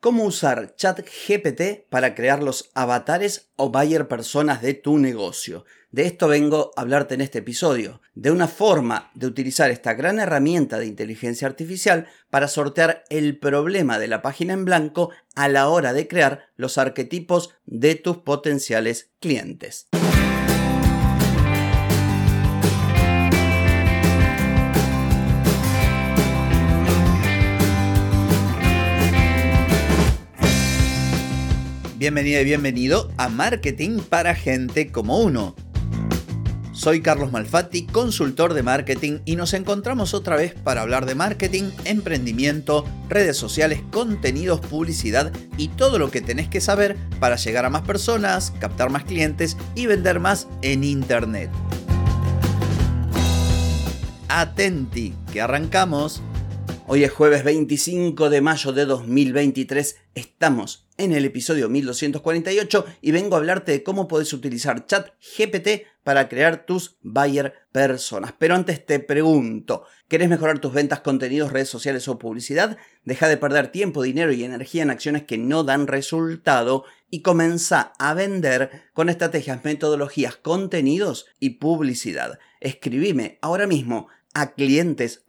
cómo usar ChatGPT para crear los avatares o buyer personas de tu negocio. De esto vengo a hablarte en este episodio, de una forma de utilizar esta gran herramienta de inteligencia artificial para sortear el problema de la página en blanco a la hora de crear los arquetipos de tus potenciales clientes. Bienvenida y bienvenido a Marketing para Gente como Uno. Soy Carlos Malfatti, consultor de marketing y nos encontramos otra vez para hablar de marketing, emprendimiento, redes sociales, contenidos, publicidad y todo lo que tenés que saber para llegar a más personas, captar más clientes y vender más en Internet. Atenti, que arrancamos. Hoy es jueves 25 de mayo de 2023, estamos en el episodio 1248 y vengo a hablarte de cómo puedes utilizar ChatGPT para crear tus buyer personas. Pero antes te pregunto, ¿querés mejorar tus ventas, contenidos, redes sociales o publicidad? Deja de perder tiempo, dinero y energía en acciones que no dan resultado y comienza a vender con estrategias, metodologías, contenidos y publicidad. Escribime ahora mismo a clientes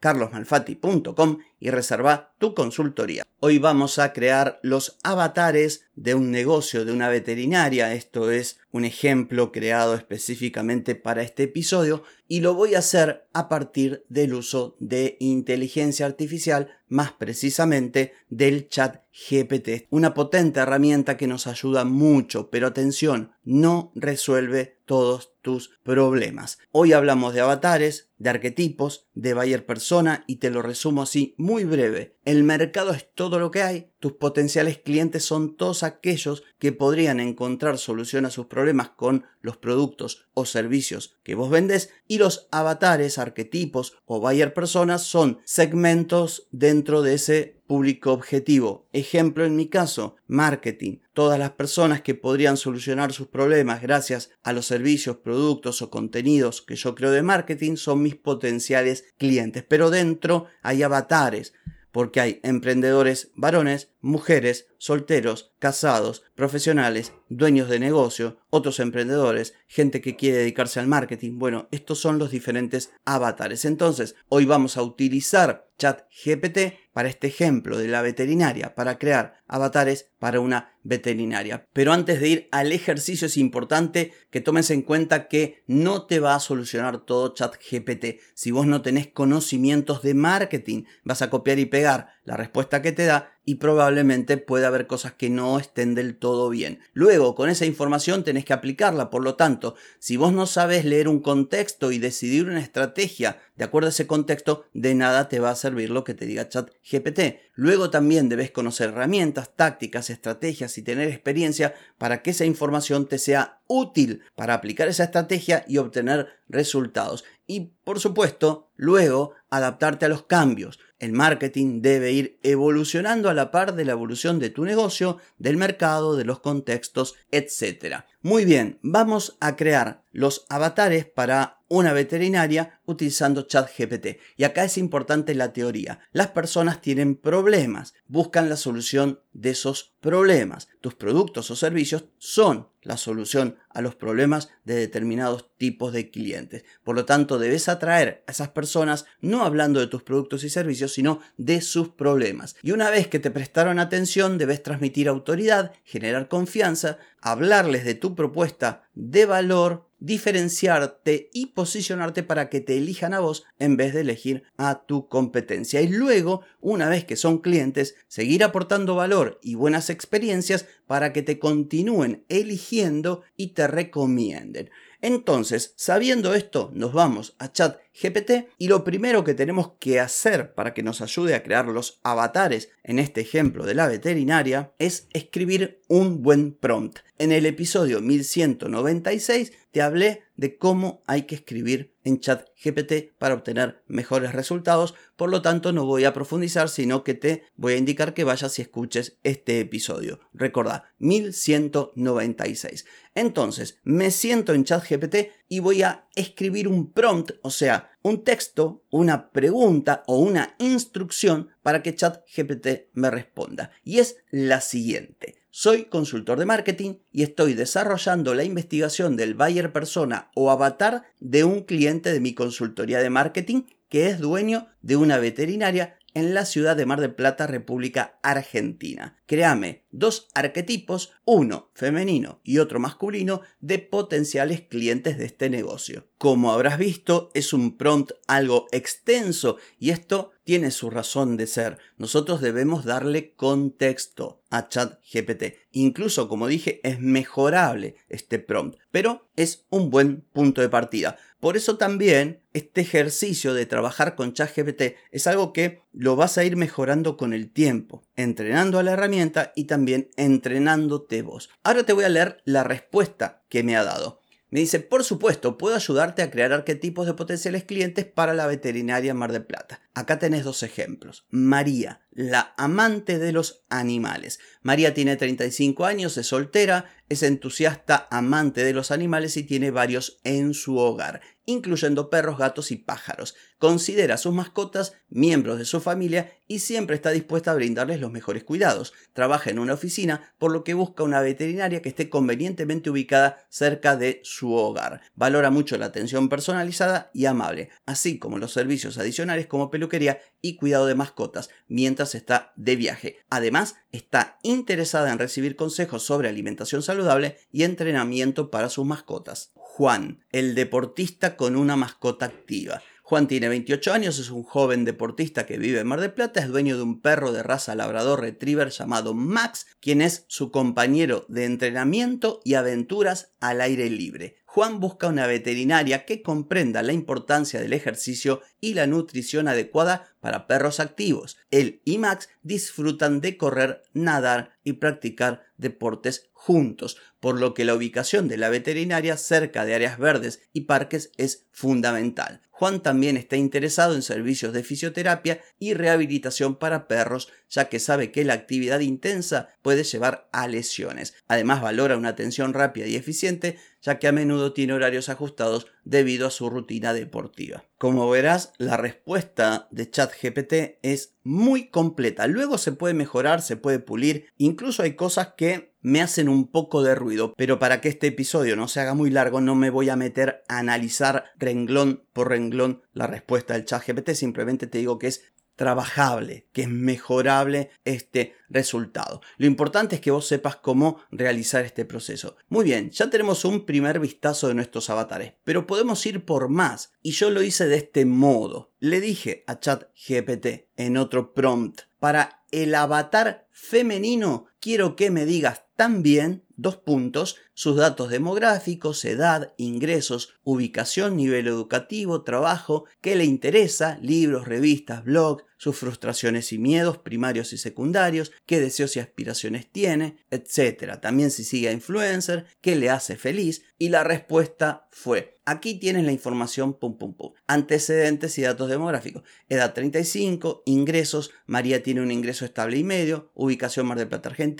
carlosmalfatti.com y reserva tu consultoría. Hoy vamos a crear los avatares de un negocio de una veterinaria. Esto es un ejemplo creado específicamente para este episodio y lo voy a hacer a partir del uso de inteligencia artificial, más precisamente del chat GPT. Una potente herramienta que nos ayuda mucho, pero atención, no resuelve todos tus problemas. Hoy hablamos de avatares, de arquetipos, de buyer persona y te lo resumo así muy breve. El mercado es todo lo que hay, tus potenciales clientes son todos aquellos que podrían encontrar solución a sus problemas con los productos o servicios que vos vendes y los avatares, arquetipos o buyer personas son segmentos dentro de ese público objetivo. Ejemplo en mi caso, marketing. Todas las personas que podrían solucionar sus problemas gracias a los servicios, productos o contenidos que yo creo de marketing son mis potenciales clientes. Pero dentro hay avatares porque hay emprendedores varones, mujeres, solteros, casados, profesionales, dueños de negocio, otros emprendedores, gente que quiere dedicarse al marketing. Bueno, estos son los diferentes avatares. Entonces, hoy vamos a utilizar ChatGPT para este ejemplo de la veterinaria, para crear avatares para una veterinaria. Pero antes de ir al ejercicio es importante que tomes en cuenta que no te va a solucionar todo ChatGPT. Si vos no tenés conocimientos de marketing, vas a copiar y pegar la respuesta que te da y probablemente pueda haber cosas que no estén del todo bien. Luego, con esa información tenés que aplicarla, por lo tanto, si vos no sabes leer un contexto y decidir una estrategia de acuerdo a ese contexto, de nada te va a servir lo que te diga ChatGPT. Luego también debes conocer herramientas, tácticas, estrategias y tener experiencia para que esa información te sea útil para aplicar esa estrategia y obtener resultados. Y por supuesto, luego adaptarte a los cambios. El marketing debe ir evolucionando a la par de la evolución de tu negocio, del mercado, de los contextos, etc. Muy bien, vamos a crear los avatares para una veterinaria utilizando ChatGPT. Y acá es importante la teoría. Las personas tienen problemas, buscan la solución de esos problemas. Tus productos o servicios son la solución a los problemas de determinados tipos de clientes. Por lo tanto, debes atraer a esas personas no hablando de tus productos y servicios, sino de sus problemas. Y una vez que te prestaron atención, debes transmitir autoridad, generar confianza, hablarles de tu propuesta de valor, diferenciarte y posicionarte para que te elijan a vos en vez de elegir a tu competencia. Y luego, una vez que son clientes, seguir aportando valor y buenas experiencias para que te continúen eligiendo y te recomienden. Entonces, sabiendo esto, nos vamos a ChatGPT y lo primero que tenemos que hacer para que nos ayude a crear los avatares en este ejemplo de la veterinaria es escribir un buen prompt. En el episodio 1196 te hablé de cómo hay que escribir en chat GPT para obtener mejores resultados. Por lo tanto, no voy a profundizar, sino que te voy a indicar que vayas y escuches este episodio. Recordá, 1196. Entonces, me siento en chat GPT y voy a escribir un prompt, o sea, un texto, una pregunta o una instrucción para que chat GPT me responda. Y es la siguiente. Soy consultor de marketing y estoy desarrollando la investigación del buyer persona o avatar de un cliente de mi consultoría de marketing que es dueño de una veterinaria en la ciudad de Mar del Plata, República Argentina. Créame dos arquetipos, uno femenino y otro masculino, de potenciales clientes de este negocio. Como habrás visto, es un prompt algo extenso y esto tiene su razón de ser. Nosotros debemos darle contexto a ChatGPT. Incluso, como dije, es mejorable este prompt, pero es un buen punto de partida. Por eso también este ejercicio de trabajar con ChatGPT es algo que lo vas a ir mejorando con el tiempo, entrenando a la herramienta y también entrenándote vos. Ahora te voy a leer la respuesta que me ha dado. Me dice, por supuesto, puedo ayudarte a crear arquetipos de potenciales clientes para la veterinaria Mar del Plata. Acá tenés dos ejemplos. María, la amante de los animales. María tiene 35 años, es soltera, es entusiasta, amante de los animales y tiene varios en su hogar incluyendo perros, gatos y pájaros. Considera a sus mascotas miembros de su familia y siempre está dispuesta a brindarles los mejores cuidados. Trabaja en una oficina, por lo que busca una veterinaria que esté convenientemente ubicada cerca de su hogar. Valora mucho la atención personalizada y amable, así como los servicios adicionales como peluquería y cuidado de mascotas mientras está de viaje. Además, está interesada en recibir consejos sobre alimentación saludable y entrenamiento para sus mascotas. Juan, el deportista con una mascota activa. Juan tiene 28 años, es un joven deportista que vive en Mar del Plata, es dueño de un perro de raza labrador retriever llamado Max, quien es su compañero de entrenamiento y aventuras al aire libre. Juan busca una veterinaria que comprenda la importancia del ejercicio y la nutrición adecuada para perros activos. Él y Max disfrutan de correr, nadar y practicar deportes juntos, por lo que la ubicación de la veterinaria cerca de áreas verdes y parques es fundamental. Juan también está interesado en servicios de fisioterapia y rehabilitación para perros, ya que sabe que la actividad intensa puede llevar a lesiones. Además valora una atención rápida y eficiente, ya que a menudo tiene horarios ajustados debido a su rutina deportiva. Como verás, la respuesta de ChatGPT es muy completa. Luego se puede mejorar, se puede pulir, incluso hay cosas que me hacen un poco de ruido, pero para que este episodio no se haga muy largo no me voy a meter a analizar renglón por renglón la respuesta del chat GPT, simplemente te digo que es trabajable, que es mejorable este resultado. Lo importante es que vos sepas cómo realizar este proceso. Muy bien, ya tenemos un primer vistazo de nuestros avatares, pero podemos ir por más y yo lo hice de este modo. Le dije a ChatGPT en otro prompt, para el avatar femenino quiero que me digas también, dos puntos, sus datos demográficos, edad, ingresos, ubicación, nivel educativo, trabajo, qué le interesa, libros, revistas, blog, sus frustraciones y miedos primarios y secundarios, qué deseos y aspiraciones tiene, etc. También si sigue a influencer, qué le hace feliz y la respuesta fue, aquí tienes la información, pum, pum, pum. Antecedentes y datos demográficos. Edad 35, ingresos, María tiene un ingreso estable y medio, ubicación Mar del Plata, Argentina,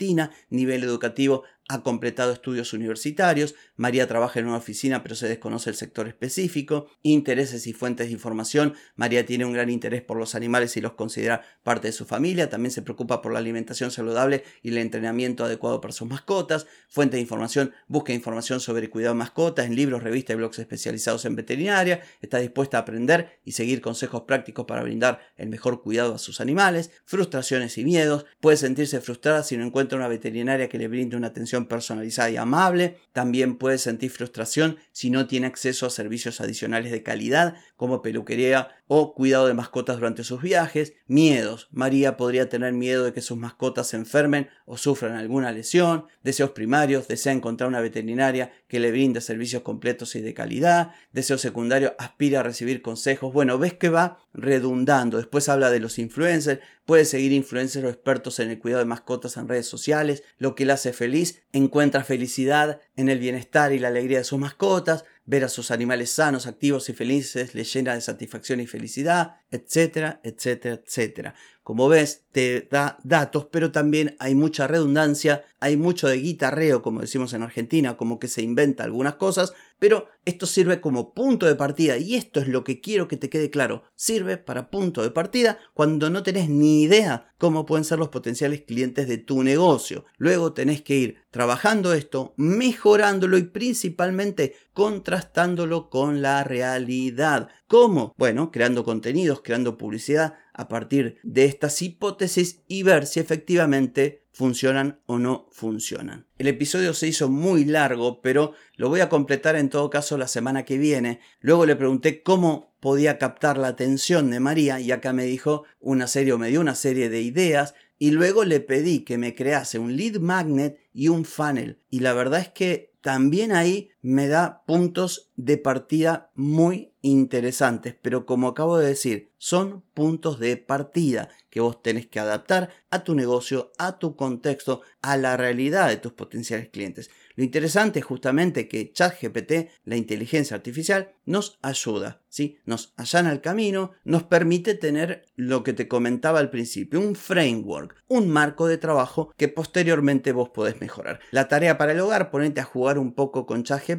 nivel educativo ha completado estudios universitarios, María trabaja en una oficina pero se desconoce el sector específico, intereses y fuentes de información, María tiene un gran interés por los animales y los considera parte de su familia, también se preocupa por la alimentación saludable y el entrenamiento adecuado para sus mascotas, fuente de información, busca información sobre cuidado de mascotas en libros, revistas y blogs especializados en veterinaria, está dispuesta a aprender y seguir consejos prácticos para brindar el mejor cuidado a sus animales, frustraciones y miedos, puede sentirse frustrada si no encuentra una veterinaria que le brinde una atención personalizada y amable. También puede sentir frustración si no tiene acceso a servicios adicionales de calidad como peluquería o cuidado de mascotas durante sus viajes. Miedos. María podría tener miedo de que sus mascotas se enfermen o sufran alguna lesión. Deseos primarios. Desea encontrar una veterinaria que le brinde servicios completos y de calidad. Deseo secundario. Aspira a recibir consejos. Bueno, ves que va redundando. Después habla de los influencers. Puede seguir influencers o expertos en el cuidado de mascotas en redes sociales. Lo que le hace feliz. Encuentra felicidad en el bienestar y la alegría de sus mascotas ver a sus animales sanos, activos y felices les llena de satisfacción y felicidad, etcétera, etcétera, etcétera. Como ves, te da datos, pero también hay mucha redundancia, hay mucho de guitarreo, como decimos en Argentina, como que se inventa algunas cosas, pero esto sirve como punto de partida y esto es lo que quiero que te quede claro. Sirve para punto de partida cuando no tenés ni idea cómo pueden ser los potenciales clientes de tu negocio. Luego tenés que ir trabajando esto, mejorándolo y principalmente contrastándolo con la realidad. ¿Cómo? Bueno, creando contenidos, creando publicidad a partir de estas hipótesis y ver si efectivamente funcionan o no funcionan. El episodio se hizo muy largo, pero lo voy a completar en todo caso la semana que viene. Luego le pregunté cómo podía captar la atención de María y acá me dijo una serie o me dio una serie de ideas y luego le pedí que me crease un lead magnet y un funnel. Y la verdad es que también ahí me da puntos de partida muy interesantes, pero como acabo de decir, son puntos de partida que vos tenés que adaptar a tu negocio, a tu contexto, a la realidad de tus potenciales clientes. Lo interesante es justamente que ChatGPT, la inteligencia artificial, nos ayuda, ¿sí? nos allana el camino, nos permite tener lo que te comentaba al principio, un framework, un marco de trabajo que posteriormente vos podés mejorar. La tarea para el hogar, ponete a jugar un poco con ChatGPT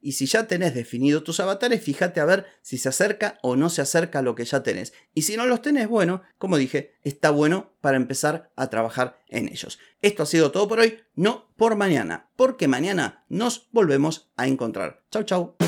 y si ya tenés definido tus avatares, fíjate a ver si se acerca o no se acerca a lo que ya tenés. Y si no los tenés, bueno, como dije, está bueno para empezar a trabajar en ellos. Esto ha sido todo por hoy, no por mañana, porque mañana nos volvemos a encontrar. Chau, chau.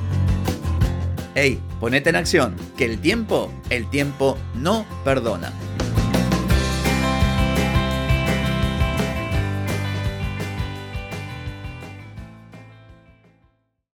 Hey, ponete en acción, que el tiempo, el tiempo no perdona.